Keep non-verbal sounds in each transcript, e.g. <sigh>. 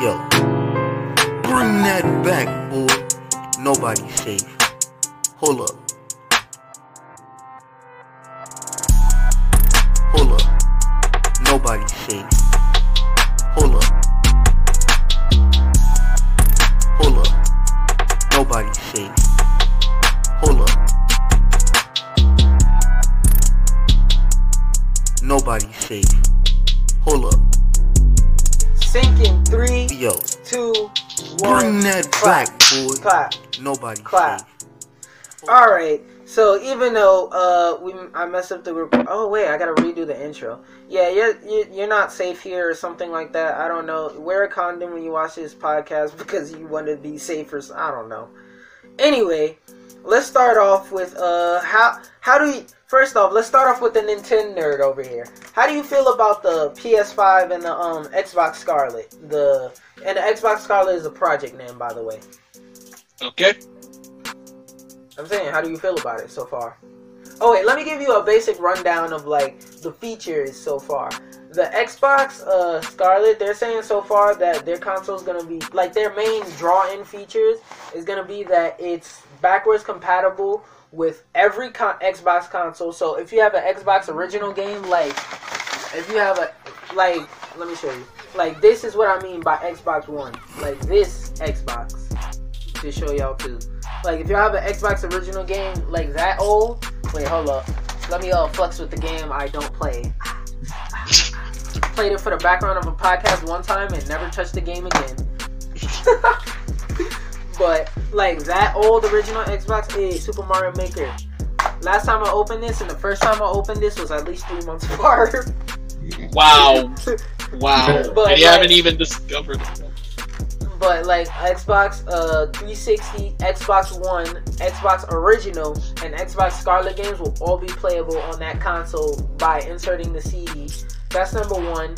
Yo, bring that back, boy. Nobody's safe. Hold up. Hold up. Nobody's safe. Hold up. Hold up. Nobody's safe. Hold up. Nobody's safe. Hold up. Sync in three, Yo, two, one. bring that clap. back, boy. Clap. Nobody's Clap. All right. So even though uh we I messed up the rec- oh wait I gotta redo the intro. Yeah, you're you're you're not safe here or something like that. I don't know. Wear a condom when you watch this podcast <laughs> because you want to be safer. I don't know. Anyway, let's start off with uh how how do you first off let's start off with the Nintendo nerd over here. How do you feel about the PS5 and the um Xbox Scarlet? The and the Xbox Scarlet is a project name by the way. Okay. I'm saying, how do you feel about it so far? Oh wait, let me give you a basic rundown of like the features so far. The Xbox uh, Scarlet, they're saying so far that their console is gonna be like their main draw-in features is gonna be that it's backwards compatible with every con- Xbox console. So if you have an Xbox original game, like if you have a like, let me show you. Like this is what I mean by Xbox One. Like this Xbox to show y'all too. Like if you have an Xbox original game like that old, wait, hold up. Let me uh flex with the game I don't play. <laughs> Played it for the background of a podcast one time and never touched the game again. <laughs> but like that old original Xbox is Super Mario Maker. Last time I opened this and the first time I opened this was at least three months <laughs> apart. Wow. <laughs> Wow. But, and you like- haven't even discovered. It. But like Xbox uh 360, Xbox One, Xbox Original, and Xbox Scarlet games will all be playable on that console by inserting the CD. That's number one.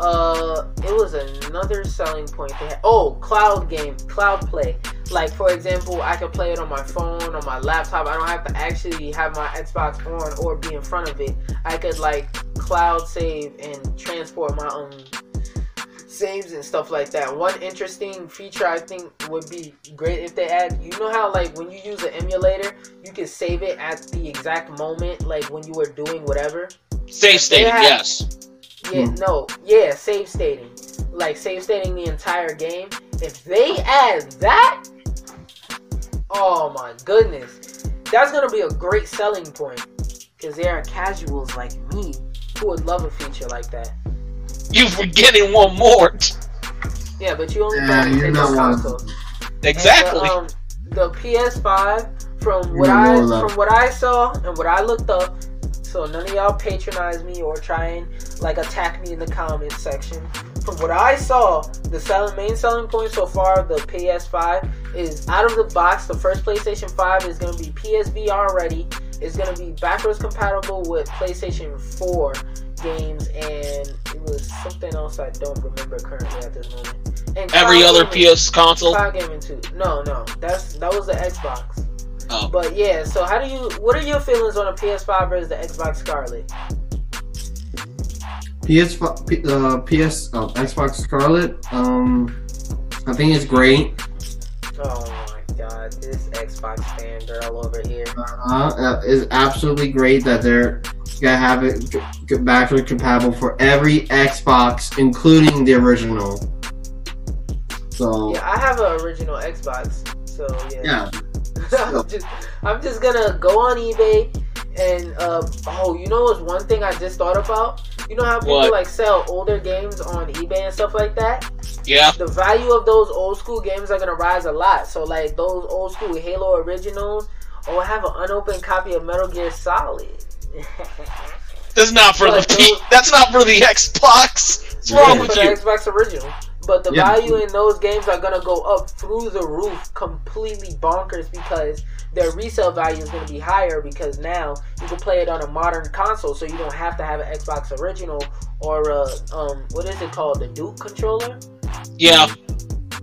Uh, it was another selling point they had. Oh, cloud game, cloud play. Like for example, I could play it on my phone, on my laptop. I don't have to actually have my Xbox on or be in front of it. I could like cloud save and transport my own saves and stuff like that. One interesting feature I think would be great if they add. You know how like when you use an emulator, you can save it at the exact moment, like when you were doing whatever. Save state, yes. Yeah, Hmm. no, yeah, save stating, like save stating the entire game. If they add that, oh my goodness, that's gonna be a great selling point. Cause there are casuals like me who would love a feature like that. You forgetting one more. Yeah, but you only Yeah, buy the you're Nintendo not one. console. Exactly. And the, um, the PS5, from what You're I from what I saw and what I looked up, so none of y'all patronize me or try and like attack me in the comment section. From what I saw, the selling, main selling point so far of the PS5 is out of the box. The first PlayStation 5 is going to be PSVR ready. It's going to be backwards compatible with PlayStation 4 games, and it was something else I don't remember currently at this moment. And Every other gaming- PS console. Cloud gaming too. No, no, that's that was the Xbox. Oh. But yeah, so how do you? What are your feelings on a PS5 versus the Xbox Scarlet? PS P- uh, PS uh, Xbox Scarlet. Um, I think it's great. Oh my god, this Xbox fan girl over here. Uh, uh, it's absolutely great that they're gonna have it c- c- backward compatible for every Xbox, including the original. So Yeah, I have an original Xbox, so yeah. yeah, <laughs> I'm just, I'm just gonna go on eBay and uh, oh, you know what's one thing I just thought about? You know how people What? like sell older games on eBay and stuff like that? Yeah. the value of those old school games are gonna rise a lot. So like those old school Halo originals, or I have an unopened copy of Metal Gear Solid. <laughs> That's not for the But P- those- That's not for the Xbox. What's wrong with the you? Xbox original. But the Yeah. value in those games are gonna go up through the roof, completely bonkers because their resale value is gonna be higher because now you can play it on a modern console, so you don't have to have an Xbox original or a um what is it called, the Duke controller? Yeah.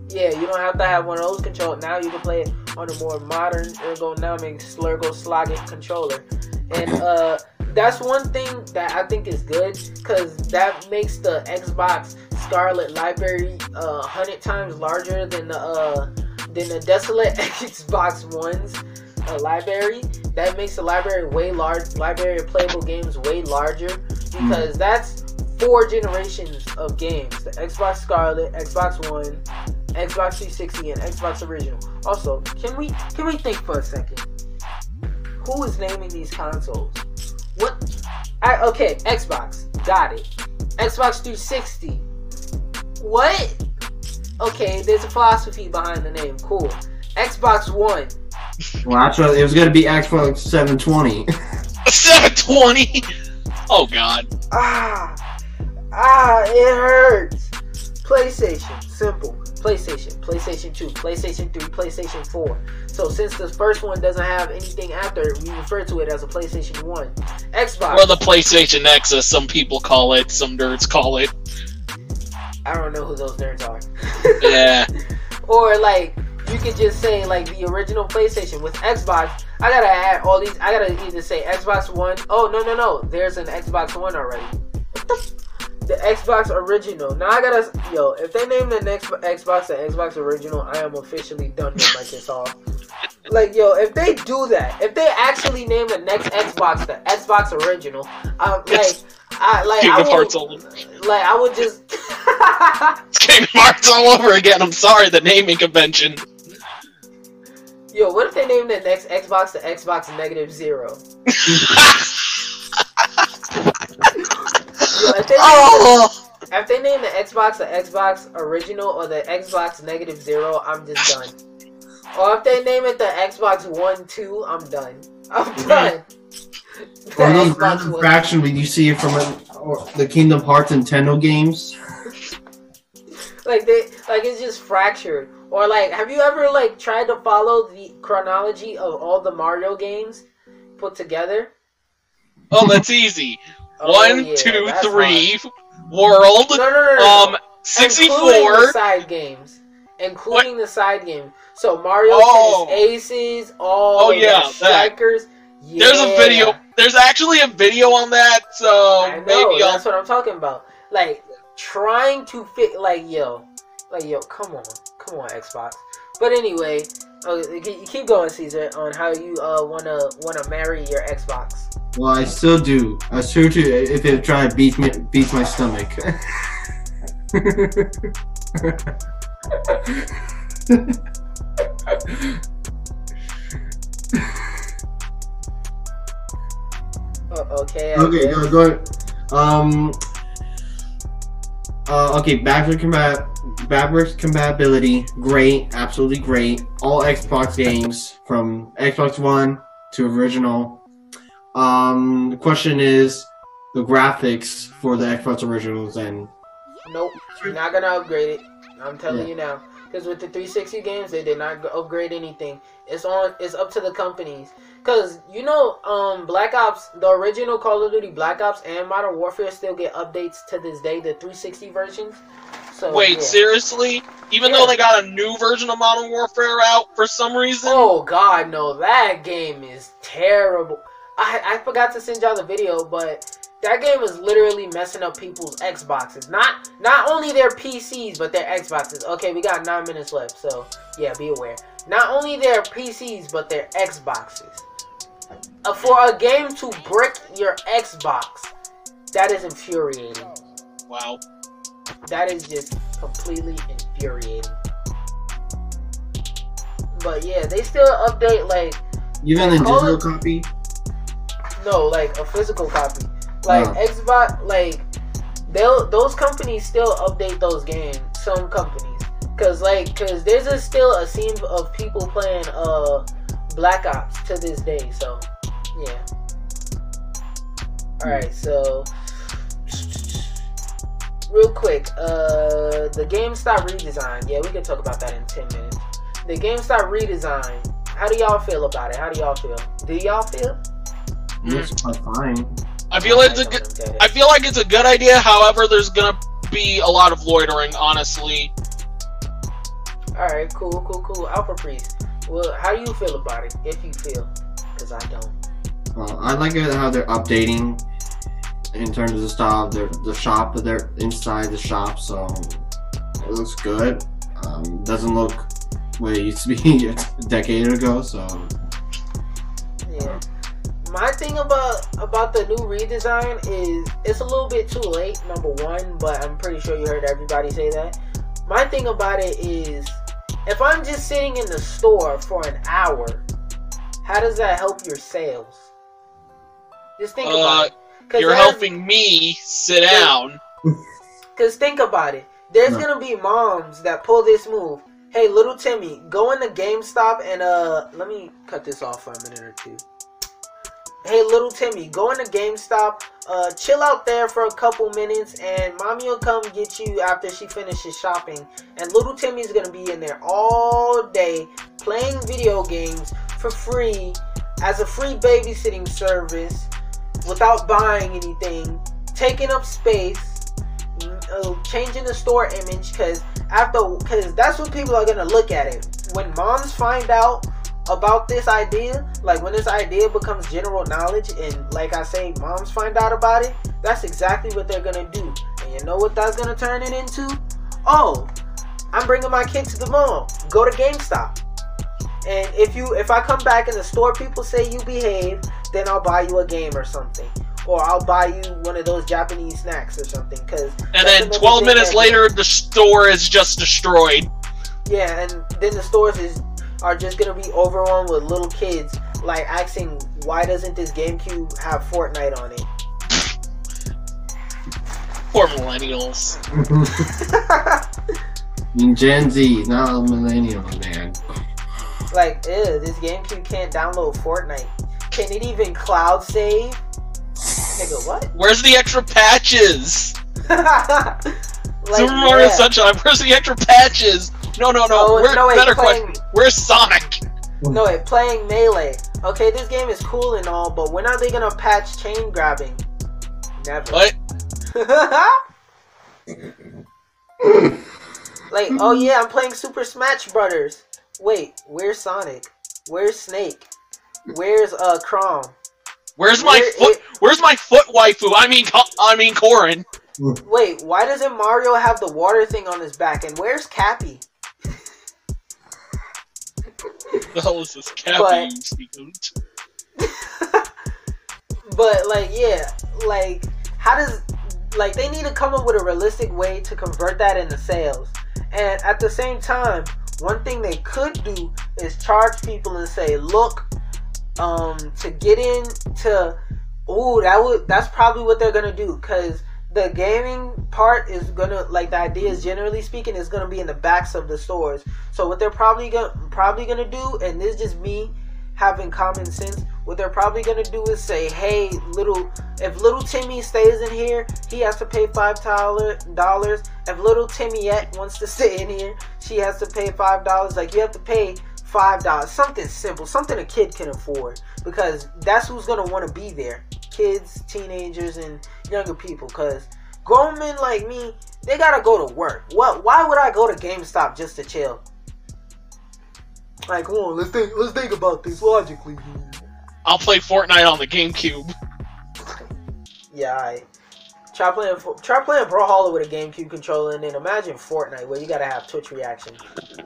Yeah, you don't have to have one of those controllers. Now you can play it on a more modern ergonomic Slurgo Slogic controller. And uh, that's one thing that I think is good because that makes the Xbox Scarlet library uh, hundred times larger than the uh, than the desolate <laughs> Xbox One's uh, library. That makes the library way large. Library of playable games way larger because that's four generations of games: the Xbox Scarlet, Xbox One, Xbox 360, and Xbox Original. Also, can we can we think for a second? Who is naming these consoles? What? I, okay, Xbox, got it. Xbox 360. What? Okay, there's a philosophy behind the name. Cool. Xbox One. Well, actually, it was gonna be Xbox 720. <laughs> 720. Oh God. Ah, ah, it hurts. PlayStation, simple. PlayStation, PlayStation 2, PlayStation 3, PlayStation 4. So since the first one doesn't have anything after it, we refer to it as a PlayStation 1. Xbox. Or the PlayStation X, as some people call it, some nerds call it. I don't know who those nerds are. <laughs> Yeah. <laughs> or like you could just say like the original PlayStation with Xbox. I gotta add all these. I gotta either say Xbox One. Oh no no no! There's an Xbox One already. the Xbox original. Now I gotta yo. If they name the next Xbox the Xbox original, I am officially done with off. Like yo, if they do that, if they actually name the next Xbox the Xbox original, um, like I like Kingdom I Hearts would, all like I would just. <laughs> <laughs> Kingdom Hearts all over again. I'm sorry, the naming convention. Yo, what if they name the next Xbox the Xbox Negative Zero? <laughs> Yo, if they, oh. if they name the Xbox the Xbox Original or the Xbox Negative Zero, I'm just done. Or if they name it the Xbox One Two, I'm done. I'm done. The or those Xbox random One- fraction when you see it from a, or the Kingdom Hearts Nintendo games. like they like it's just fractured. Or like, have you ever like tried to follow the chronology of all the Mario games put together? oh, that's easy. <laughs> Oh, One, yeah, two, three. hard. World. No, no, no, no. Um, no. Including 64. the side games, including the side game. So Mario Oh. Tennis Aces, all Oh, the yeah, that. strikers. There's a video. There's actually a video on that, so I know. maybe I'll. That's what I'm talking about. Like trying to fit. Like yo, like yo, come on, come on, Xbox. But anyway, uh, you keep going, Caesar, on how you uh wanna wanna marry your Xbox. Well, I still do. I still do if it try to beat me, beat my stomach. <laughs> Okay. Okay, go, go. Um. Uh, okay, backwards combat, backwards compatibility, great, absolutely great. All Xbox games from Xbox One to original. Um, the question is the graphics for the Xbox originals and Nope, you're not gonna upgrade it. I'm telling Yeah. you now. Because with the 360 games, they did not upgrade anything. It's on. It's up to the companies. Cause you know, um, Black Ops, the original Call of Duty Black Ops and Modern Warfare still get updates to this day. The 360 versions. So Wait, yeah. seriously? Even Yeah. though they got a new version of Modern Warfare out for some reason? Oh God, no! That game is terrible. I I forgot to send y'all the video, but that game is literally messing up people's Xboxes. Not not only their PCs, but their Xboxes. Okay, we got nine minutes left, so yeah, be aware. Not only their PCs, but their Xboxes. Uh, for a game to brick your Xbox, that is infuriating. Wow. That is just completely infuriating. But yeah, they still update like even the Call digital it- copy. No, like a physical copy. Like Oh. Xbox, like they'll those companies still update those games. Some companies, cause like, cause there's a, still a scene of people playing uh Black Ops to this day. So yeah. All right, so real quick, uh, the GameStop redesign. Yeah, we can talk about that in ten minutes. The GameStop redesign. How do y'all feel about it? How do y'all feel? Do y'all feel? Looks quite fine. I feel it's a good. I feel like it's a good idea. However, there's gonna be a lot of loitering. Honestly, All right, cool, cool, cool. Alpha Priest. Well, how do you feel about it? If you feel, because I don't. Well, I like it how they're updating. in terms of the style, the the shop, they're inside the shop, so it looks good. Um, doesn't look what it used to be <laughs> a decade ago, so Yeah. My thing about about the new redesign is it's a little bit too late, number one, but I'm pretty sure you heard everybody say that. My thing about it is if I'm just sitting in the store for an hour, how does that help your sales? Just think Uh, about it. 'Cause You're helping me sit down. <laughs> Cause think about it. There's No. gonna be moms that pull this move. Hey, little Timmy, go in the GameStop and uh, let me cut this off for a minute or two. Hey, little Timmy, go in the GameStop, uh, chill out there for a couple minutes, and mommy will come get you after she finishes shopping. And little Timmy's gonna be in there all day playing video games for free as a free babysitting service without buying anything, taking up space uh, changing the store image because after because that's what people are gonna look at it when moms find out about this idea like when this idea becomes general knowledge and like i say moms find out about it that's exactly what they're gonna do and you know what that's gonna turn it into oh i'm bringing my kid to the mall go to gamestop and if you if i come back in the store people say you behave then i'll buy you a game or something or I'll buy you one of those Japanese snacks or something. Cause And then 12 minutes later, the store is just destroyed. yeah, and then the stores is are just gonna be overrun with little kids like asking why doesn't this GameCube have Fortnite on it? Poor millennials. in <laughs> Gen Z, not a millennial man. like, ew, this GameCube can't download Fortnite. Can it even cloud save? Nigga, what? <laughs> Where's the extra patches? like, Super Mario yeah. Sunshine, where's the extra patches? No, no, no. Oh, Where, no, wait, better playing- question. Where's Sonic? No, wait, playing Melee. Okay, this game is cool and all, but when are they gonna patch chain grabbing? Never. What? <laughs> like, oh yeah, I'm playing Super Smash Brothers. Wait, where's Sonic? Where's Snake? Where's uh Chrom? Where's my Where foot? Where's my foot waifu? I mean, I mean Corrin. Wait, why doesn't Mario have the water thing on his back? And where's Cappy? The hell is this Cappy? But- you sneak oot? But like, yeah, like, how does like they need to come up with a realistic way to convert that into sales? And at the same time, one thing they could do is charge people and say, look, um, to get in to, ooh, that would that's probably what they're gonna do because the gaming part is gonna like the idea is generally speaking is gonna be in the backs of the stores. So what they're probably gonna probably gonna do, and this is just me having common sense. What they're probably gonna do is say, "Hey, little, if little Timmy stays in here, he has to pay five dollars. If little Timmyette wants to <laughs> stay in here, she has to pay five dollars. Like you have to pay five dollars, something simple, something a kid can afford, because that's who's gonna want to be there: kids, teenagers, and younger people. Because grown men like me, they gotta go to work. What? Why would I go to GameStop just to chill? Like, come on, let's think. Let's think about this logically. I'll play Fortnite on the GameCube. Yeah, I try playing. Try playing Brawlhalla with a GameCube controller, and then imagine Fortnite where you gotta have Twitch reaction.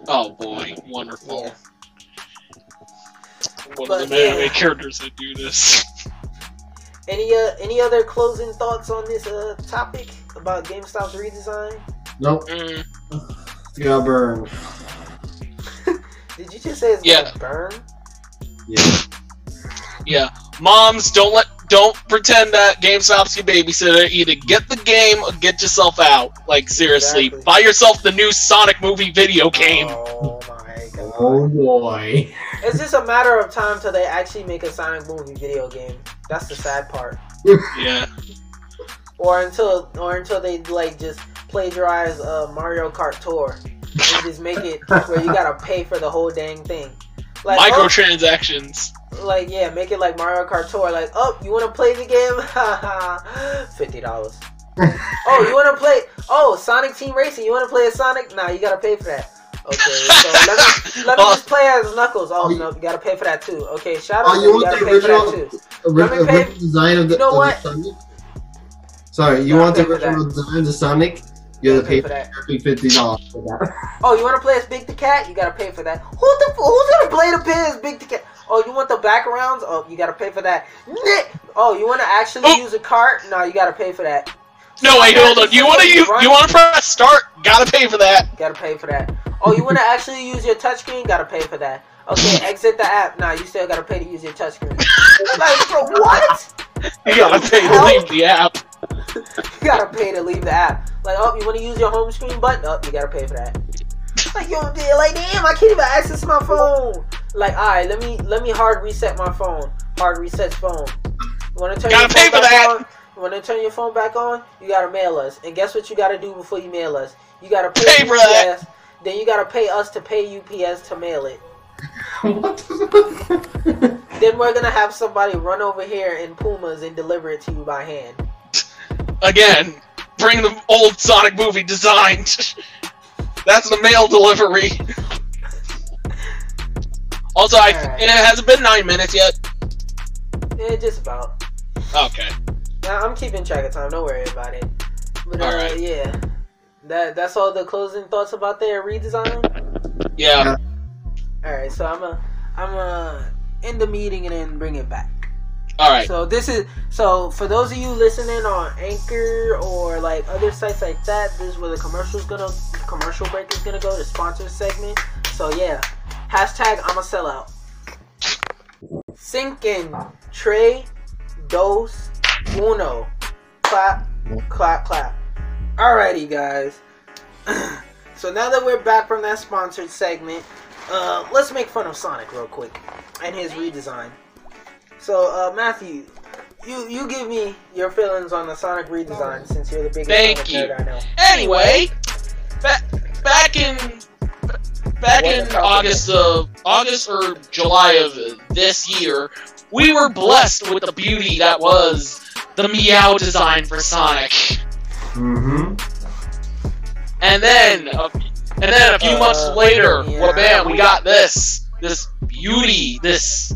Oh boy, wonderful. Yeah. One But, of the anime yeah. characters that do this. Any uh, any other closing thoughts on this uh topic about GameStop's redesign? Nope, Mm, it's gonna burn. <laughs> Did you just say it's Yeah. gonna burn? Yeah. yeah, moms, don't let, don't pretend that GameStop's your babysitter. Either get the game or get yourself out. Like seriously, Exactly. buy yourself the new Sonic movie video game. Oh my god! Oh boy. It's just a matter of time till they actually make a Sonic movie video game. That's the sad part. Yeah, Or until, or until they like just plagiarize uh, Mario Kart Tour and just make it <laughs> where you gotta pay for the whole dang thing. Like, oh, microtransactions. like yeah, make it like Mario Kart Tour. Like, oh, you want to play the game? <laughs> Fifty dollars. <laughs> oh, you want to play? Oh, Sonic Team Racing. You want to play a Sonic? Nah, you gotta pay for that. Okay, so let me let me <laughs> just play as Knuckles. Oh you- no, you gotta pay for that too. Okay, Shadow, Oh, you you want the pay original- too. Ori- Let me pay- original design of the, You know of what? Sonic? Sorry, you Yeah, want the I'll pay for original design of Sonic? You gotta Pay pay for that. fifty dollars for that. Oh, you want to play as Big the Cat? You gotta pay for that. Who the who's gonna play the pay as Big the Cat? Oh, you want the backgrounds? Oh, you gotta pay for that. Oh, you want to actually Oh. use a cart? No, you gotta pay for that. No, wait, hold on. You want to you, you want to press start? Gotta pay for that. Gotta pay for that. Oh, you want to actually use your touchscreen? Gotta pay for that. Okay, <laughs> exit the app. Nah, you still gotta pay to use your touchscreen. <laughs> like, bro, what? You gotta pay to leave the app. <laughs> You gotta pay to leave the app. Like, oh, you want to use your home screen button? Oh, you gotta pay for that. Like, yo, like, damn, I can't even access my phone. Like, all right, let me let me hard reset my phone. Hard resets phone. You want to turn Gotta pay for that. on? You want to turn your phone back on? You gotta mail us. And guess what you gotta do before you mail us? You gotta pay, Pay for that. UPS. Then you gotta pay us to pay UPS to mail it. <laughs> what? Then we're gonna have somebody run over here in Pumas and deliver it to you by hand. Again, bring the old Sonic movie design. <laughs> That's the mail delivery. Also, I, Alright. it hasn't been nine minutes yet. Yeah, just about. Okay. Now I'm keeping track of time. Don't worry about it. But uh, Alright. yeah, that that's all the closing thoughts about their redesign. Yeah. All right, so I'm a I'm a end the meeting and then bring it back. All right. So this is so for those of you listening on Anchor or like other sites like that. This is where the commercial's gonna commercial break is gonna go. The sponsor segment. So yeah, hashtag I'm a sellout. Sinking Trey Dos Uno. Clap, clap, clap. Alrighty, guys. <clears throat> so now that we're back from that sponsored segment, uh, let's make fun of Sonic real quick and his redesign. So, uh, Matthew, you you give me your feelings on the Sonic redesign since you're the biggest Thank Sonic you. nerd I know. Anyway, back back in back What in August of August or July of this year, we were blessed with the beauty that was the Meow design for Sonic. mm-hmm. And then, a, and then a few Uh, months later, yeah. well, bam, we got this, this beauty, this.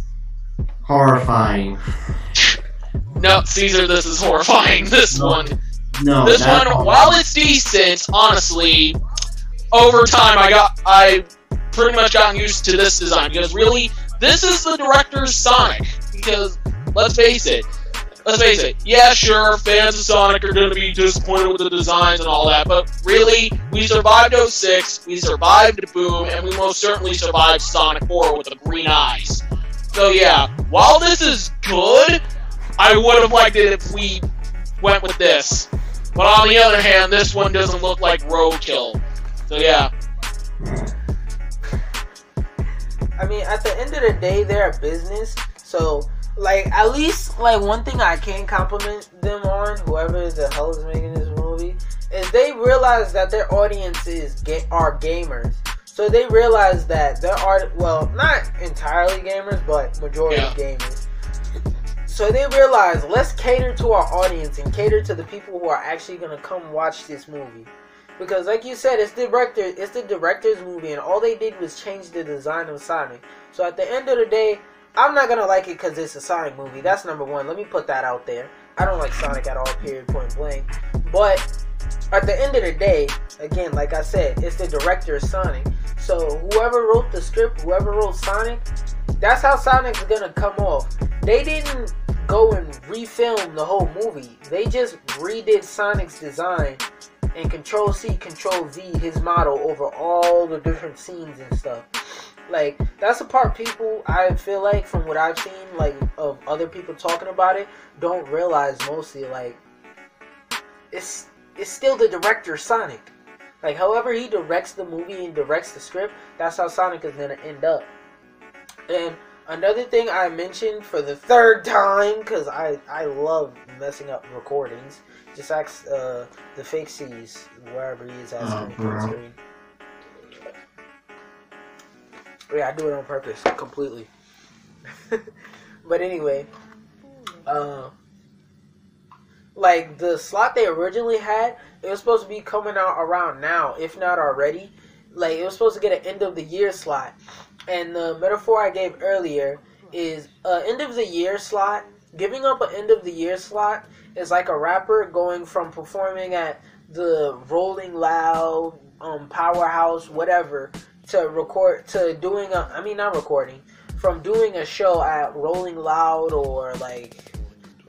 Horrifying. No, Caesar, this is horrifying. <laughs> This No. one, No. this that's one, while it's decent, honestly, over time I got, I pretty much gotten used to this design because really, this is the director's Sonic. Because let's face it, let's face it. Yeah, sure, fans of Sonic are going to be disappointed with the designs and all that, but really, we survived 06, we survived Boom, and we most certainly survived Sonic 4 with the green eyes. So yeah, while this is good, I would have liked it if we went with this. But on the other hand, this one doesn't look like roadkill. So yeah, I mean, at the end of the day, they're a business. So, like, at least, like, one thing I can compliment them on, whoever the hell is making this movie, is they realize that their audience is ga- are gamers. So they realize that there are, well, not entirely gamers, but majority Yeah. gamers. So they realize let's cater to our audience and cater to the people who are actually gonna come watch this movie. Because like you said, it's the director it's the director's movie and all they did was change the design of Sonic. So at the end of the day, I'm not gonna like it because it's a Sonic movie. That's number one. Let me put that out there. I don't like Sonic at all, period point blank. But at the end of the day, again, like I said, it's the director's Sonic. So whoever wrote the script, whoever wrote Sonic, that's how Sonic's gonna come off. They didn't go and refilm the whole movie. They just redid Sonic's design and Control C, Control V his model over all the different scenes and stuff. Like that's the part people I feel like from what I've seen like of other people talking about it don't realize mostly like it's it's still the director Sonic. Like however he directs the movie and directs the script, that's how Sonic is gonna end up. And another thing I mentioned for the third time, because I, I love messing up recordings, just ask uh, the fake C's wherever he is at Oh, screen, Yeah, I do it on purpose, completely. <laughs> but anyway, uh, like the slot they originally had, it was supposed to be coming out around now, if not already. Like it was supposed to get an end of the year slot, and the metaphor I gave earlier is a end of the year slot. Giving up an end of the year slot is like a rapper going from performing at the Rolling Loud, um, Powerhouse, whatever, to record to doing a. I mean, not recording. From doing a show at Rolling Loud or like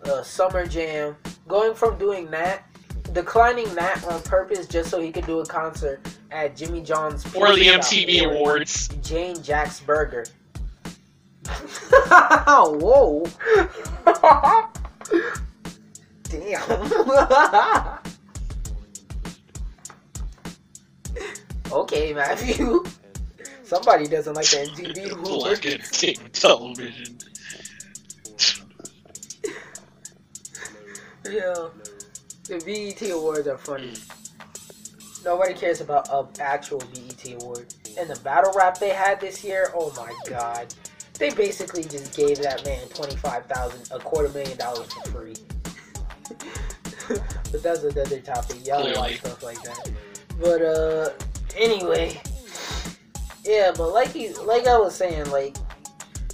uh, Summer Jam, going from doing that, declining that on purpose just so he could do a concert at Jimmy John's Or the MTV or Awards. Jane Jack's Burger. <laughs> Whoa. Damn. <laughs> okay, Matthew. Somebody doesn't like the MTV Black Awards. Entertainment Television. <laughs> Yeah. The BET Awards are funny. Nobody cares about an actual BET award. And the battle rap they had this year, oh my god. They basically just gave that man twenty-five thousand, a quarter million dollars for free. <laughs> but that's another topic. Y'all like stuff like that. But uh, anyway, yeah. But like you, like I was saying, like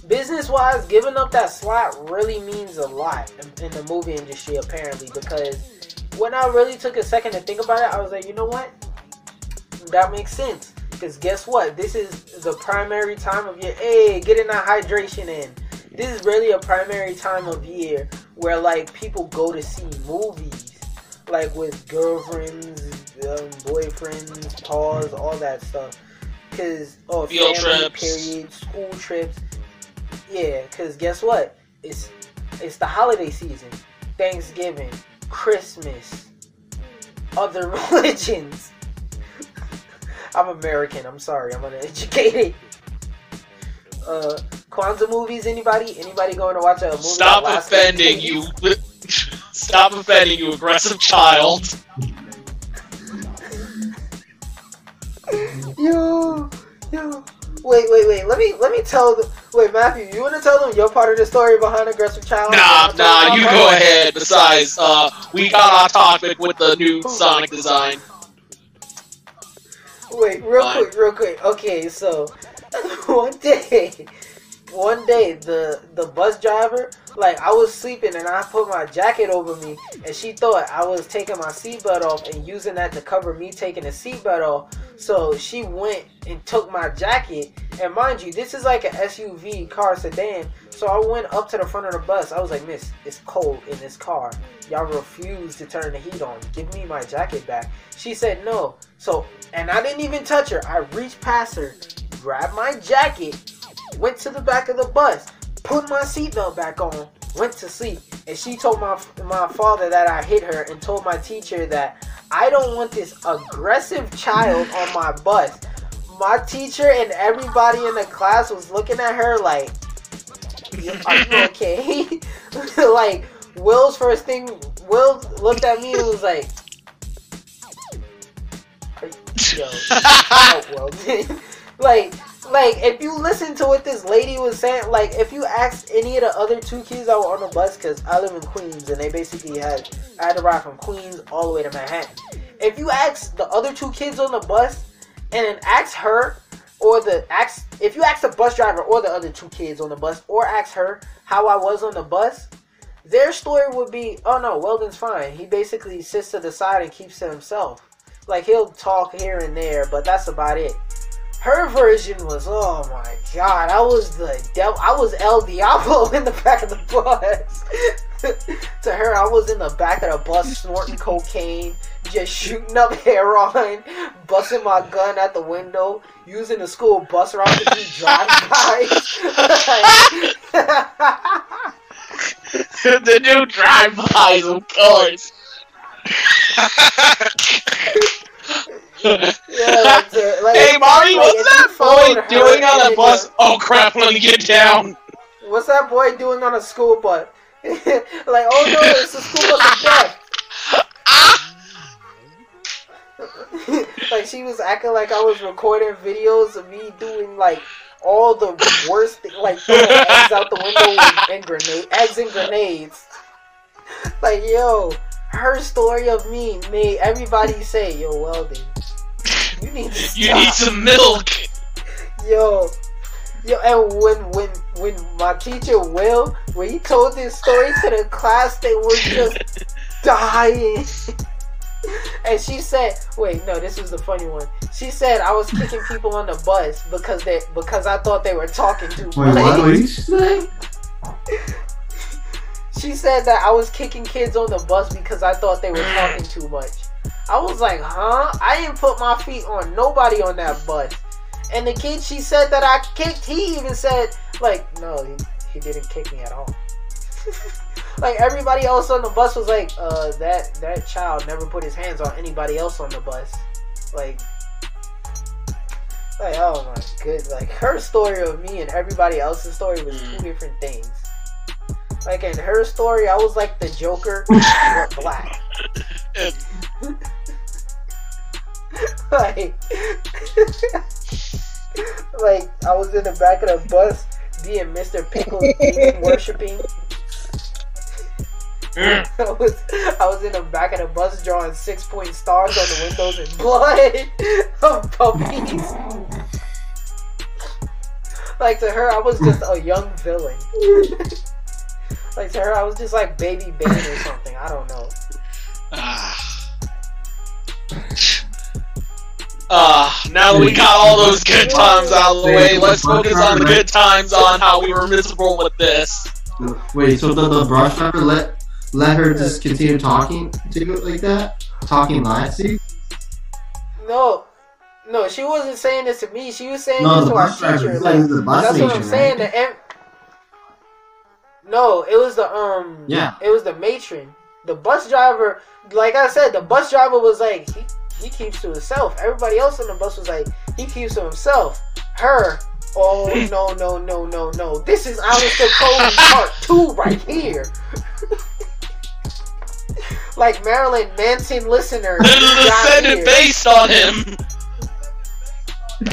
business-wise, giving up that slot really means a lot in, in the movie industry, apparently. Because when I really took a second to think about it, I was like, you know what? That makes sense. Because guess what? This is the primary time of year. Hey, getting that hydration in. This is really a primary time of year where like people go to see movies, like with girlfriends, um, boyfriends, pause, all that stuff. Cause oh, Field family, trips. period, school trips. Yeah, cause guess what? It's it's the holiday season, Thanksgiving, Christmas, other <laughs> religions. <laughs> I'm American. I'm sorry. I'm uneducated. <laughs> Uh, Kwanzaa movies. Anybody? Anybody going to watch a movie? Stop offending you. Stop offending you, aggressive child. Yo, yo. Wait, wait, wait. Let me let me tell the wait, Matthew. You want to tell them your part of the story behind aggressive child? Nah, nah, you go ahead. Besides, uh, we got off topic with the new Sonic design. Wait, real Fine. quick, real quick. Okay, so <laughs> one day, one day, the the bus driver, like I was sleeping and I put my jacket over me, and she thought I was taking my seatbelt off and using that to cover me taking the seatbelt off. So she went and took my jacket, and mind you, this is like an SUV car sedan. So I went up to the front of the bus. I was like, Miss, it's cold in this car. Y'all refuse to turn the heat on. Give me my jacket back. She said no. So, and I didn't even touch her. I reached past her, grabbed my jacket, went to the back of the bus, put my seatbelt back on, went to sleep. And she told my my father that I hit her and told my teacher that I don't want this aggressive child on my bus. My teacher and everybody in the class was looking at her like, "Are you <laughs> okay?" <laughs> like Will's first thing, Will looked at me and was like, "Yo, out, Will." <laughs> like, like if you listen to what this lady was saying, like if you asked any of the other two kids that were on the bus, because I live in Queens and they basically had I had to ride from Queens all the way to Manhattan. If you ask the other two kids on the bus and then ask her or the ask if you ask the bus driver or the other two kids on the bus or ask her how I was on the bus, their story would be, oh no, Weldon's fine. He basically sits to the side and keeps to himself. Like he'll talk here and there, but that's about it. Her version was, oh my god, I was the devil. I was El Diablo <laughs> in the back of the bus. <laughs> to her, I was in the back of the bus snorting cocaine, just shooting up <laughs> heroin, busting my gun at the window, using the school bus route to do drive-bys. the new drive-bys, of course. Yeah, <laughs> like, to- like, hey, Marty, like, what's that boy doing on a bus? Oh crap! Let me get down. What's that boy doing on a school bus? <laughs> like, oh no, it's a school bus of death. <laughs> like she was acting like I was recording videos of me doing like all the worst, thi- like throwing eggs out the window and, and grenade, eggs and grenades. Like yo, her story of me made everybody say, "Yo, Weldon, you need to You need some milk. Yo, yo, and when when when my teacher Will, when he told this story to the class, they were just <laughs> dying. and she said, "Wait, no, this was the funny one." She said I was kicking people on the bus because they because I thought they were talking too much. what? What did you say? <laughs> She said that I was kicking kids on the bus because I thought they were talking too much. I was like, huh? I didn't put my feet on nobody on that bus. And the kid she said that I kicked, he even said, like, no, he, he didn't kick me at all. <laughs> like everybody else on the bus was like, uh, that that child never put his hands on anybody else on the bus. Like like oh my good like her story of me and everybody else's story was two different things. Like in her story, I was like the Joker, but <laughs> black. <laughs> And <laughs> like, like I was in the back of the bus being Mr. Pickle, <laughs> demon worshipping. Mm. I was I was in the back of the bus drawing six point stars on the windows and blood <laughs> of puppies. Like to her, I was just a young villain. like to her, I was just like Baby Bane or something. I don't know. Ah. Ah. Ah, now that we got all those good times out of the way, let's focus on the good times on how we were miserable with this. Wait, so the, the brush driver let let her just continue talking to you like that? Talking lies to you? No, no, she wasn't saying this to me. She was saying No, this the to our bus driver. teacher. He's Like, like the bus that's what I'm saying. right? The em- no, it was the um. Yeah. It was the matron. The bus driver, like I said, the bus driver was like he he keeps to himself. Everybody else on the bus was like he keeps to himself. Her. Oh <laughs> no no no no no! This is Aleister Crowley part two right here. <laughs> like Marilyn Manson listener. This is got descendant based on him. <laughs>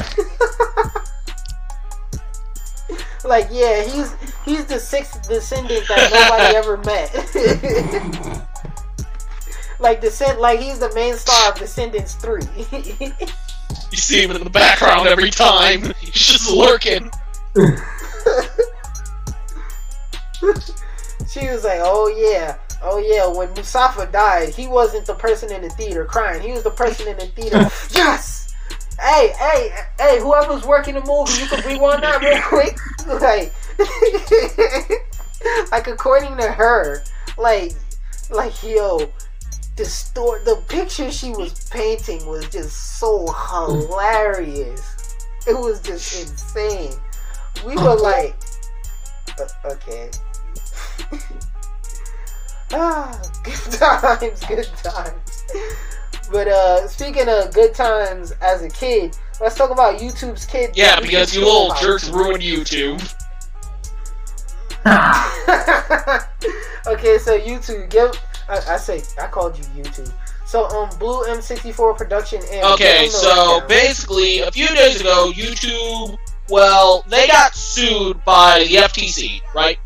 Like, yeah, he's he's the sixth descendant that nobody ever met. Like descent like he's the main star of Descendants three. You see him in the background every time. <laughs> He's just lurking. <laughs> she was like, "Oh yeah, oh yeah." When Musafa died, he wasn't the person in the theater crying. He was the person in the theater. <laughs> yes. Hey, hey, hey! Whoever's working the movie, you can rewind that real quick. Like, like according to her, like, like yo, the store, the picture she was painting was just so hilarious. It was just insane. We were like, "Uh, okay. <laughs> ah, good <laughs> times, good times. But uh, speaking of good times as a kid, let's talk about YouTube's kid. Yeah, because you little jerks ruined YouTube. <laughs> okay, so YouTube, give. I, I say I called you YouTube. So um, Blue M64 production and Okay, give them the so rundown. basically, a few days ago, YouTube, well, they got sued by the FTC, right?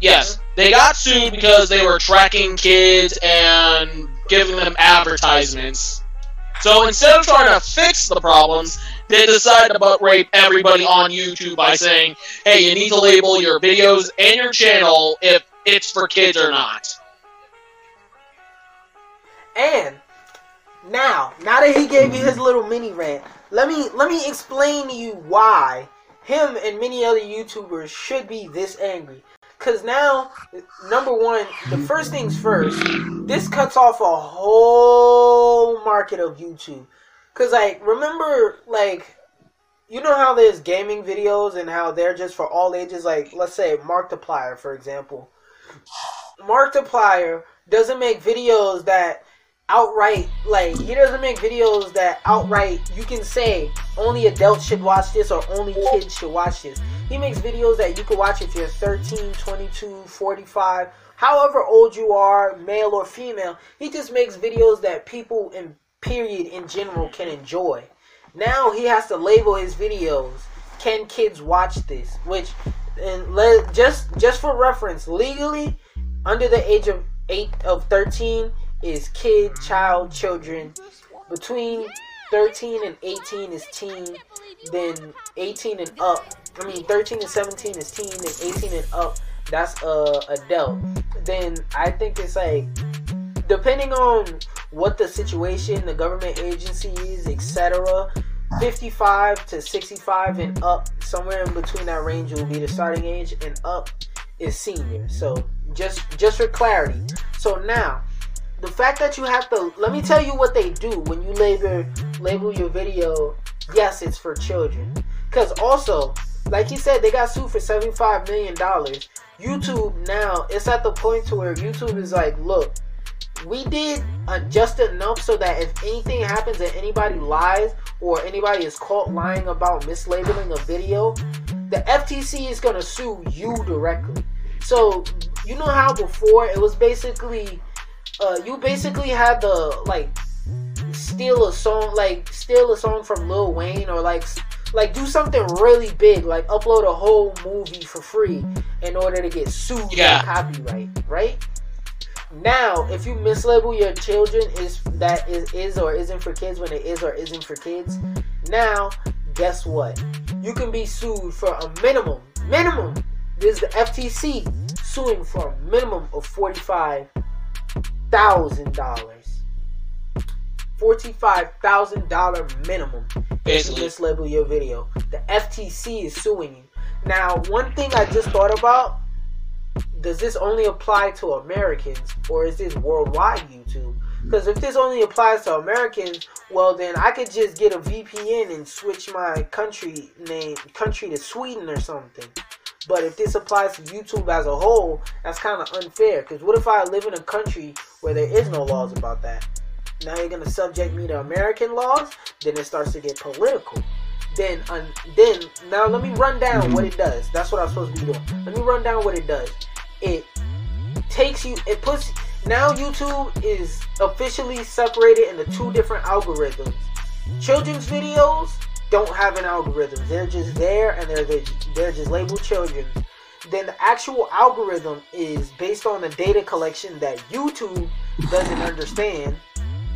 Yes, they got sued because they were tracking kids and giving them advertisements. So instead of trying to fix the problems, they decided to butt rape everybody on YouTube by saying, hey, you need to label your videos and your channel if it's for kids or not. And now, now that he gave you his little mini rant, let me let me explain to you why him and many other YouTubers should be this angry. Cause now, number one, the first things first, this cuts off a whole market of YouTube. Cause like, remember, like, you know how there's gaming videos and how they're just for all ages. Like, let's say Markiplier, for example. Markiplier doesn't make videos that outright like he doesn't make videos that outright you can say only adults should watch this or only kids should watch this. He makes videos that you can watch if you're 13 22 45 however old you are male or female. He just makes videos that people in period in general can enjoy. Now he has to label his videos can kids watch this? Which and let just just for reference legally under the age of 8 of 13 is kid, child, children. Between 13 and 18 is teen. Then 18 and up. I mean, 13 and 17 is teen. And 18 and up, that's uh adult. then I think it's like depending on what the situation, the government agencies, etc. 55 to 65 and up, somewhere in between that range will be the starting age, and up is senior. So just just for clarity. So now, the fact that you have to let me tell you what they do when you label label your video. Yes, it's for children. Cause also, like you said, they got sued for 75 million dollars. YouTube now it's at the point to where YouTube is like, look, we did uh, just enough so that if anything happens and anybody lies or anybody is caught lying about mislabeling a video, the FTC is gonna sue you directly. So you know how before it was basically, uh, you basically had the like steal a song, like steal a song from Lil Wayne or like like do something really big, like upload a whole movie for free in order to get sued Yeah. for copyright, right? Now, if you mislabel your children is that is is or isn't for kids when it is or isn't for kids, now guess what? You can be sued for a minimum minimum. This is the FTC suing for a minimum of forty five thousand dollars. Forty five thousand dollar minimum if you mislabel your video. The FTC is suing you. Now, one thing I just thought about does this only apply to Americans or is this worldwide YouTube? Because if this only applies to Americans, well then I could just get a VPN and switch my country name country to Sweden or something. But if this applies to YouTube as a whole, that's kind of unfair. Because what if I live in a country where there is no laws about that? Now you're gonna subject me to American laws, then it starts to get political. Then, then now let me run down what it does. That's what I'm supposed to be doing. Let me run down what it does. It takes you. It puts now YouTube is officially separated into two different algorithms. Children's videos don't have an algorithm. They're just there and they're they're just labeled children. Then the actual algorithm is based on the data collection that YouTube doesn't understand.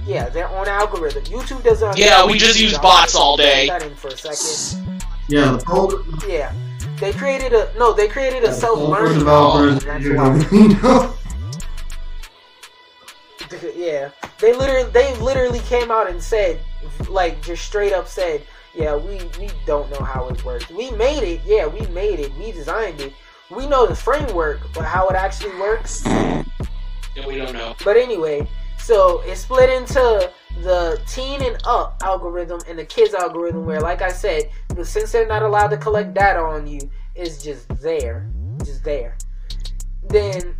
Yeah, their own algorithm. YouTube doesn't. Yeah, we just use bots all day. That in for a second. Yeah, the poll, Yeah, they created a no. They created a the poll for self-learning developers. That's why. <laughs> you know? <laughs> yeah, they literally they literally came out and said, like, just straight up said, yeah, we we don't know how it works. We made it, yeah, we made it, we designed it. We know the framework, but how it actually works. yeah, we don't know. But anyway, so it's split into the teen and up algorithm and the kids algorithm, where, like I said, since they're not allowed to collect data on you, it's just there, just there. Then,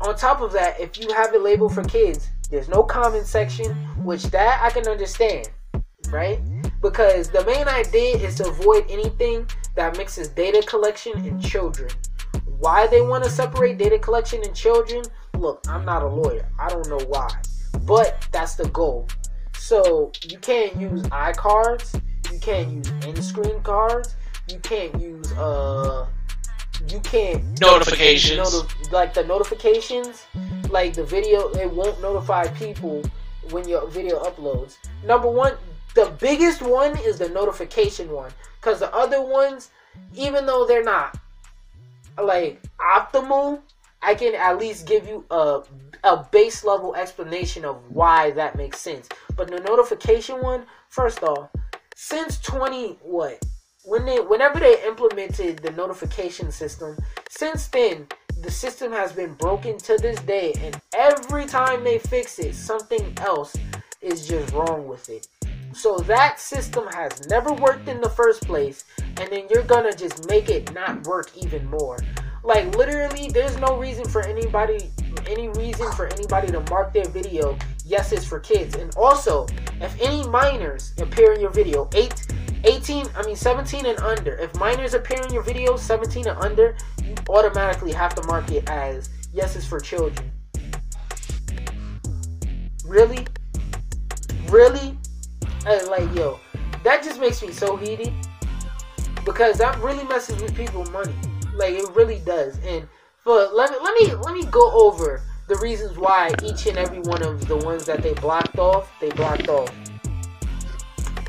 on top of that, if you have it labeled for kids, there's no comment section, which that I can understand, right? Because the main idea is to avoid anything that mixes data collection and children. Why they want to separate data collection and children? Look, I'm not a lawyer. I don't know why. But that's the goal. So you can't use iCards, you can't use in-screen cards, you can't use uh you can't Notifications. Noti- like the notifications, like the video, it won't notify people when your video uploads. Number one, the biggest one is the notification one, because the other ones, even though they're not like optimal, I can at least give you a a base level explanation of why that makes sense. But the notification one, first off, since 20 what when they whenever they implemented the notification system, since then the system has been broken to this day and every time they fix it, something else is just wrong with it. So that system has never worked in the first place and then you're gonna just make it not work even more. Like literally there's no reason for anybody any reason for anybody to mark their video yes it's for kids. And also if any minors appear in your video 8 18 i mean 17 and under if minors appear in your video 17 and under you automatically have to mark it as yes it's for children. Really? Really? And, like yo that just makes me so heated because that really messes with people's money like it really does and but let me let me let me go over the reasons why each and every one of the ones that they blocked off they blocked off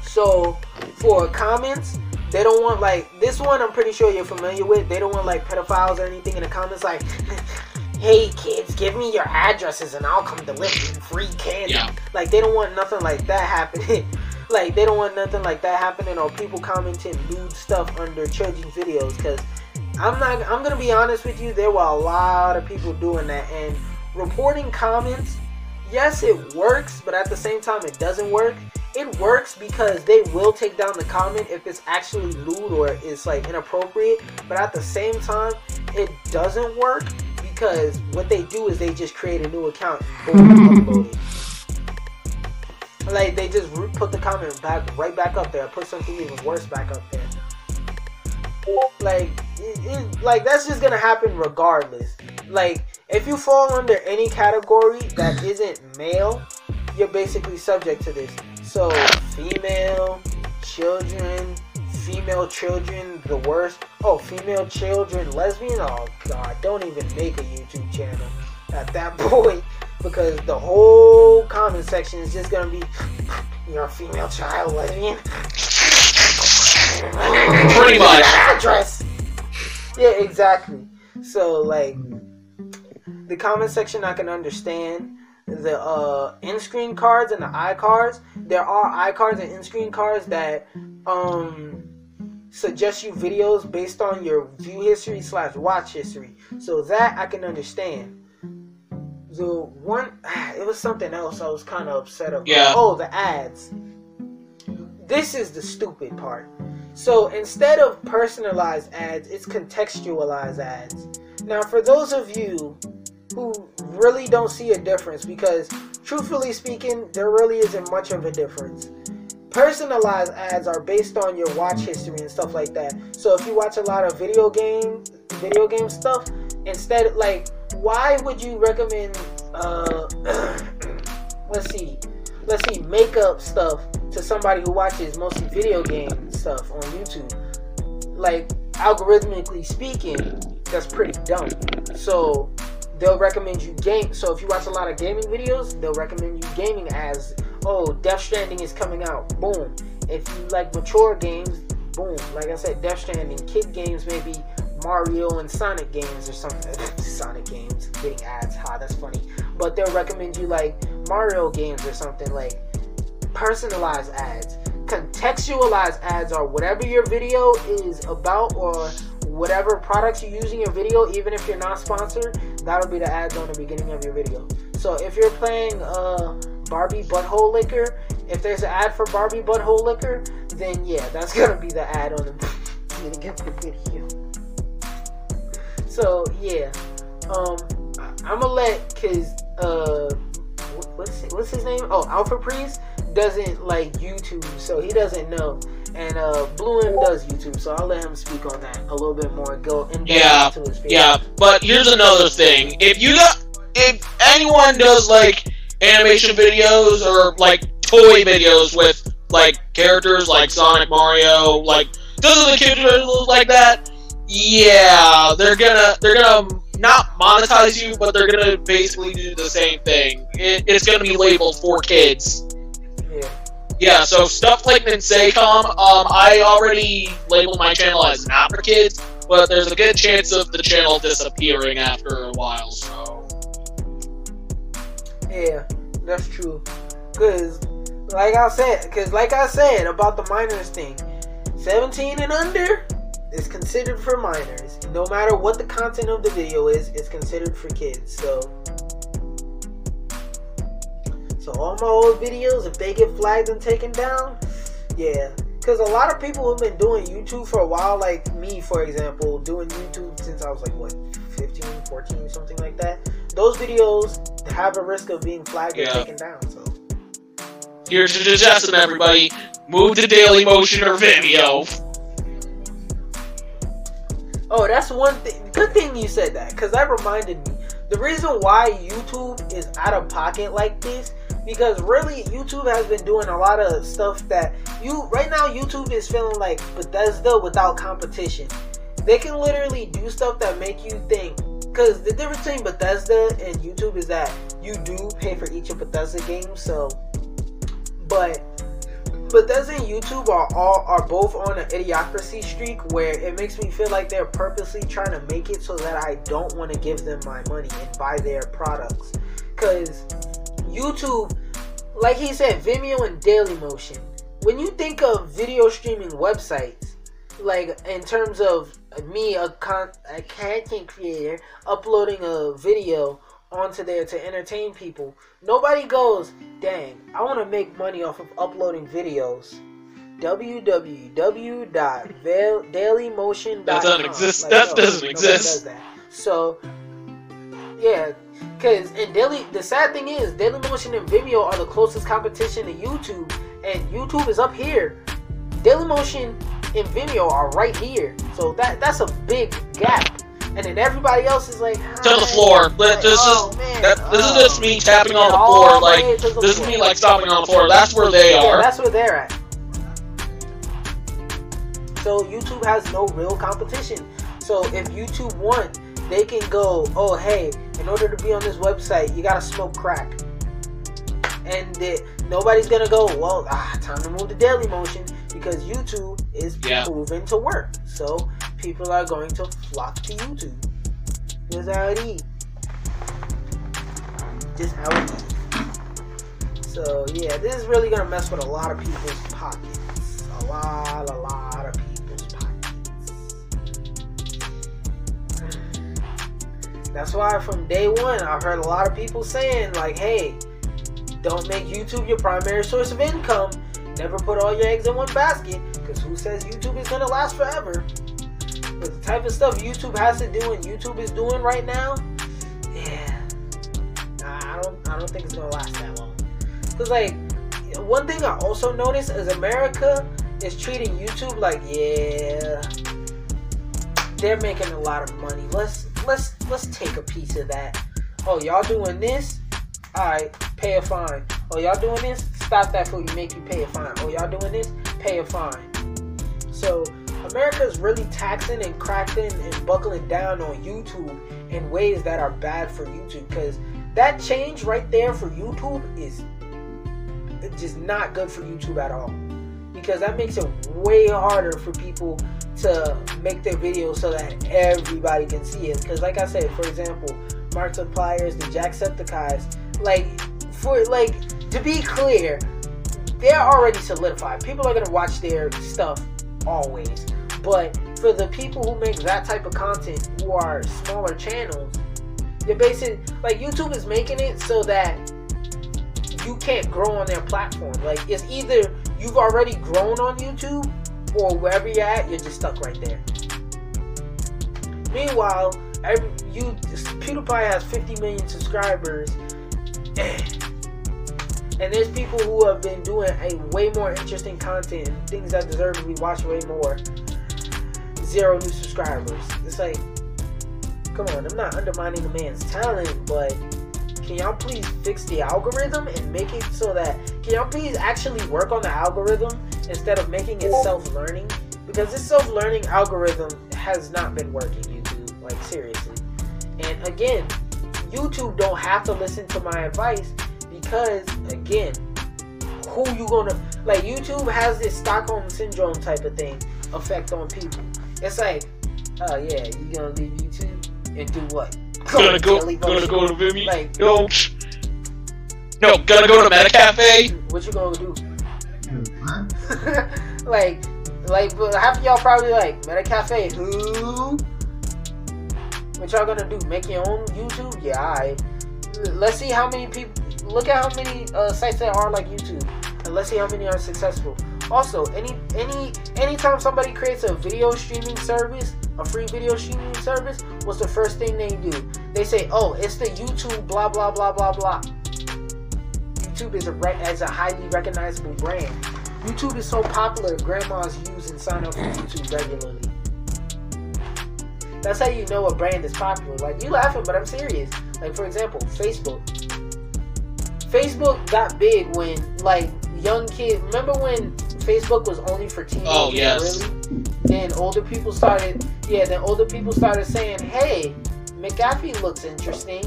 so for comments they don't want like this one i'm pretty sure you're familiar with they don't want like pedophiles or anything in the comments like <laughs> hey kids, give me your addresses and I'll come deliver you free candy. Yeah. Like they don't want nothing like that happening. <laughs> like they don't want nothing like that happening or people commenting lewd stuff under children's videos because I'm not I'm gonna be honest with you, there were a lot of people doing that and reporting comments, yes it works, but at the same time it doesn't work. It works because they will take down the comment if it's actually lewd or it's like inappropriate, but at the same time it doesn't work because what they do is they just create a new account and upload it. Like they just put the comment back right back up there, put something even worse back up there. Like, it, it, like that's just gonna happen regardless. Like, if you fall under any category that isn't male, you're basically subject to this. So, female, children, female children, the worst. Oh, female children, lesbian. Oh God, don't even make a YouTube channel at that <laughs> point because the whole comment section is just gonna be you're a female child lesbian. Pretty much. Address. Yeah, exactly. So like the comment section I can understand the uh in-screen cards and the iCards. There are iCards and in-screen cards that um suggest you videos based on your view history slash watch history. So that I can understand. The one, <sighs> it was something else I was kind of upset about. Yeah. Oh, the ads. This is the stupid part. So instead of personalized ads, it's contextualized ads. Now, for those of you who really don't see a difference, because truthfully speaking, there really isn't much of a difference. Personalized ads are based on your watch history and stuff like that. So if you watch a lot of video game, video game stuff, instead, like, why would you recommend? Uh, <clears throat> let's see, let's see, makeup stuff to somebody who watches mostly video game stuff on YouTube. Like algorithmically speaking, that's pretty dumb. So they'll recommend you game. So if you watch a lot of gaming videos, they'll recommend you gaming as oh Death Stranding is coming out. Boom. If you like mature games, boom. Like I said, Death Stranding. Kid games maybe Mario and Sonic games or something. <laughs> Sonic games getting ads. Ha, that's funny. But they'll recommend you like Mario games or something like personalized ads. Contextualized ads are whatever your video is about or whatever products you use in your video, even if you're not sponsored, that'll be the ads on the beginning of your video. So if you're playing uh, Barbie Butthole Liquor, if there's an ad for Barbie Butthole Liquor, then yeah, that's gonna be the ad on the <laughs> beginning of the video. So yeah, um, I'm gonna let cause uh, what's what's his name? Oh, Alpha Priest doesn't like YouTube, so he doesn't know. And uh, Blue M does YouTube, so I'll let him speak on that a little bit more. Go in Yeah, into his video. Yeah, but here's another thing. If you got, if anyone does like animation videos or like toy videos with like characters like Sonic, Mario, like those are the characters like that? Yeah, they're gonna they're gonna not monetize you, but they're gonna basically do the same thing. It, it's gonna be labeled for kids. Yeah. So stuff like Ninsecom, um, I already labeled my channel as not for kids, but there's a good chance of the channel disappearing after a while, so. Yeah, that's true. Cause, like I said, cause like I said about the minors thing, seventeen and under is considered for minors. No matter what the content of the video is, it's considered for kids. So, so all my old videos, if they get flagged and taken down, yeah. Cause a lot of people who have been doing YouTube for a while, like me, for example, doing YouTube since I was like what 15, 14, something like that. Those videos have a risk of being flagged Yeah. and taken down. So Here's your suggestion, everybody. Move to Daily Motion or Vimeo. Oh, that's one thing. Good thing you said that, because that reminded me. The reason why YouTube is out of pocket like this, because really YouTube has been doing a lot of stuff that you right now YouTube is feeling like Bethesda without competition. They can literally do stuff that make you think. Because the difference between Bethesda and YouTube is that you do pay for each of Bethesda games, so. But Bethesda and YouTube are all are both on an idiocracy streak where it makes me feel like they're purposely trying to make it so that I don't want to give them my money and buy their products. Cause YouTube, like he said, Vimeo and Dailymotion. When you think of video streaming websites, like in terms of me, a, con- a content creator, uploading a video onto there to entertain people, nobody goes, dang, I want to make money off of uploading videos. www.dailymotion.com. That doesn't exist. That doesn't exist. does that. So, yeah, because and Daily, the sad thing is, Daily Motion and Vimeo are the closest competition to YouTube, and YouTube is up here. Daily Motion and Vimeo are right here, so that that's a big gap. And then everybody else is like To the oh, floor. Let- This oh, is man, that, this is oh. just me tapping on the oh, floor. Like the this is me like stomping on the floor. That's where they Yeah, are. that's where they're at. So YouTube has no real competition. So if YouTube won, they can go, oh hey, in order to be on this website, you gotta smoke crack. And the, nobody's gonna go, well, ah, time to move to Daily Motion because YouTube is Yeah. proven to work. So people are going to flock to YouTube. That's how it is. Just how it is. So yeah, this is really gonna mess with a lot of people's pockets. A lot, a lot of people's That's why from day one, I've heard a lot of people saying like, "Hey, don't make YouTube your primary source of income. Never put all your eggs in one basket, because who says YouTube is gonna last forever?" But the type of stuff YouTube has to do and YouTube is doing right now, yeah, I don't, I don't think it's gonna last that long. Cause like one thing I also noticed is America is treating YouTube like yeah they're making a lot of money. Let's let's let's take a piece of that. Oh y'all doing this? Alright, pay a fine. Oh y'all doing this? Stop that before you make you pay a fine. Oh y'all doing this? Pay a fine. So America is really taxing and cracking and buckling down on YouTube in ways that are bad for YouTube because that change right there for YouTube is just not good for YouTube at all. Because that makes it way harder for people to make their videos so that everybody can see it. Because like I said, for example, Markipliers, the Jacksepticeyes, like for like to be clear, they're already solidified. People are gonna watch their stuff always. But for the people who make that type of content who are smaller channels, they're basically like YouTube is making it so that you can't grow on their platform. Like it's either you've already grown on YouTube or wherever you're at, you're just stuck right there. Meanwhile, every, you PewDiePie has 50 million subscribers, and there's people who have been doing a way more interesting content and things that deserve to be watched way more. Zero new subscribers. It's like, come on, I'm not undermining the man's talent, but can y'all please fix the algorithm and make it so that can y'all please actually work on the algorithm instead of making it self-learning because this self-learning algorithm has not been working youtube like seriously. And again youtube don't have to listen to my advice because again who you gonna like youtube has this stockholm syndrome type of thing effect on people. It's like oh yeah you gonna leave youtube and do what? Gonna go gonna go to Vimeo. Like- no, no, gonna go to MetaCafe. what you gonna do <laughs> like, like, half of y'all probably like Meta Cafe. Who? What y'all gonna do? Make your own YouTube? Yeah, I. Let's see how many people. Look at how many uh, sites there are like YouTube, and let's see how many are successful. Also, any any anytime somebody creates a video streaming service, a free video streaming service, what's the first thing they do? They say, "Oh, it's the YouTube blah blah blah blah blah." YouTube is a as a highly recognizable brand. YouTube is so popular, grandmas use and sign up for YouTube regularly. That's how you know a brand is popular. Like you laughing, but I'm serious. Like for example, Facebook. Facebook got big when like young kids. Remember when Facebook was only for teenagers? Oh, yes. Really? Then older people started. Yeah. Then older people started saying, "Hey, McAfee looks interesting,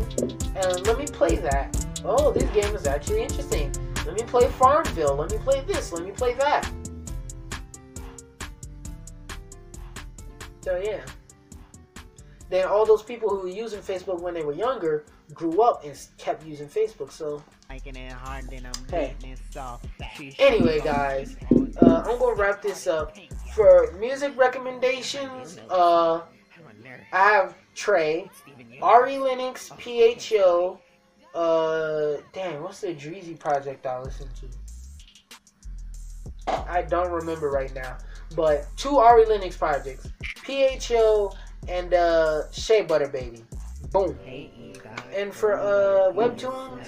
and let me play that. Oh, this game is actually interesting. Let me play Farmville. Let me play this. Let me play that. So yeah. Then all those people who were using Facebook when they were younger grew up and kept using Facebook. So Making it hard, then I'm Hey. soft. Anyway, guys, uh, I'm gonna wrap this up. For music recommendations, uh, I have Trey, Ari Lennox, PHO. Uh, dang, what's the Dreezy project I listen to? I don't remember right now, but two Ari Lennox projects, PHO and uh, Shea Butter Baby. Boom. And for uh, Webtoons,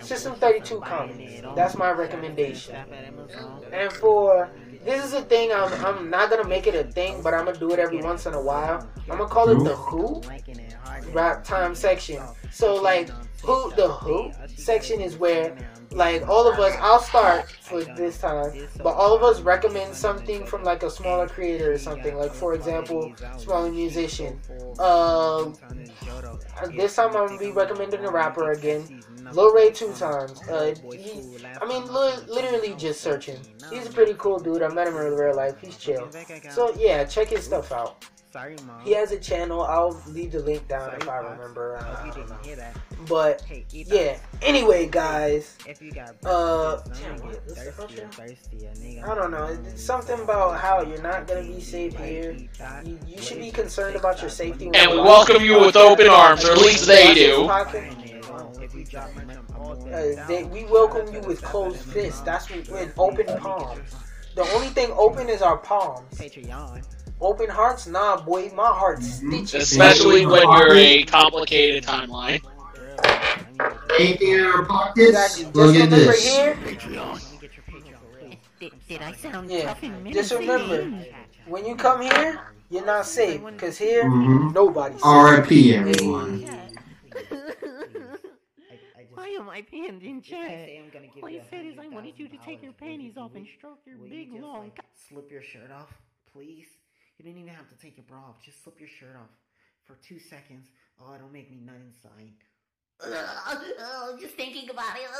System 32 Comics. That's my recommendation. And for this is a thing I'm I'm not gonna make it a thing, but I'm gonna do it every once in a while. I'm gonna call it the Who rap time section. So like who the Who section is where like all of us I'll start for this time, but all of us recommend something from like a smaller creator or something. Like for example, smaller musician. Um, this time I'm gonna be recommending a rapper again. Lil Ray two times. Uh, he, I mean, li- literally just searching. He's a pretty cool dude. I met him in real life. He's chill. So yeah, check his stuff out. Sorry, mom. He has a channel. I'll leave the link down Sorry, if I Pops. remember. Hope I you don't know. didn't hear that. But Hey, eat yeah. Anyway, guys, If you got Uh, damn, get what's the thirsty thirsty, nigga. I don't know. It's something about how you're not gonna be safe here. You, you should be concerned about your safety. And we welcome you with open arms, or at least they do. If you drop my number, all Uh, they, we welcome you with closed fists. That's what, with open palms. The only thing open is our palms. Patreon. Open hearts, nah, boy. My heart's stitches. Especially when you're a complicated timeline. Anything in our pockets? Exactly. Look at this. here. Let me get your Patreon. Did, did I sound Yeah. tough Just remember, when you come here, you're not safe. Cause here, Mhm. nobody's safe. R.I.P. everyone. <laughs> Why am I pinned in chat? I'm gonna give All you you said is I wanted you to take your panties off and stroke your big long like, slip your shirt off, please? You don't even have to take your bra off. Just slip your shirt off for two seconds. Oh, it'll make me nut inside. <laughs> Just thinking about it. <laughs>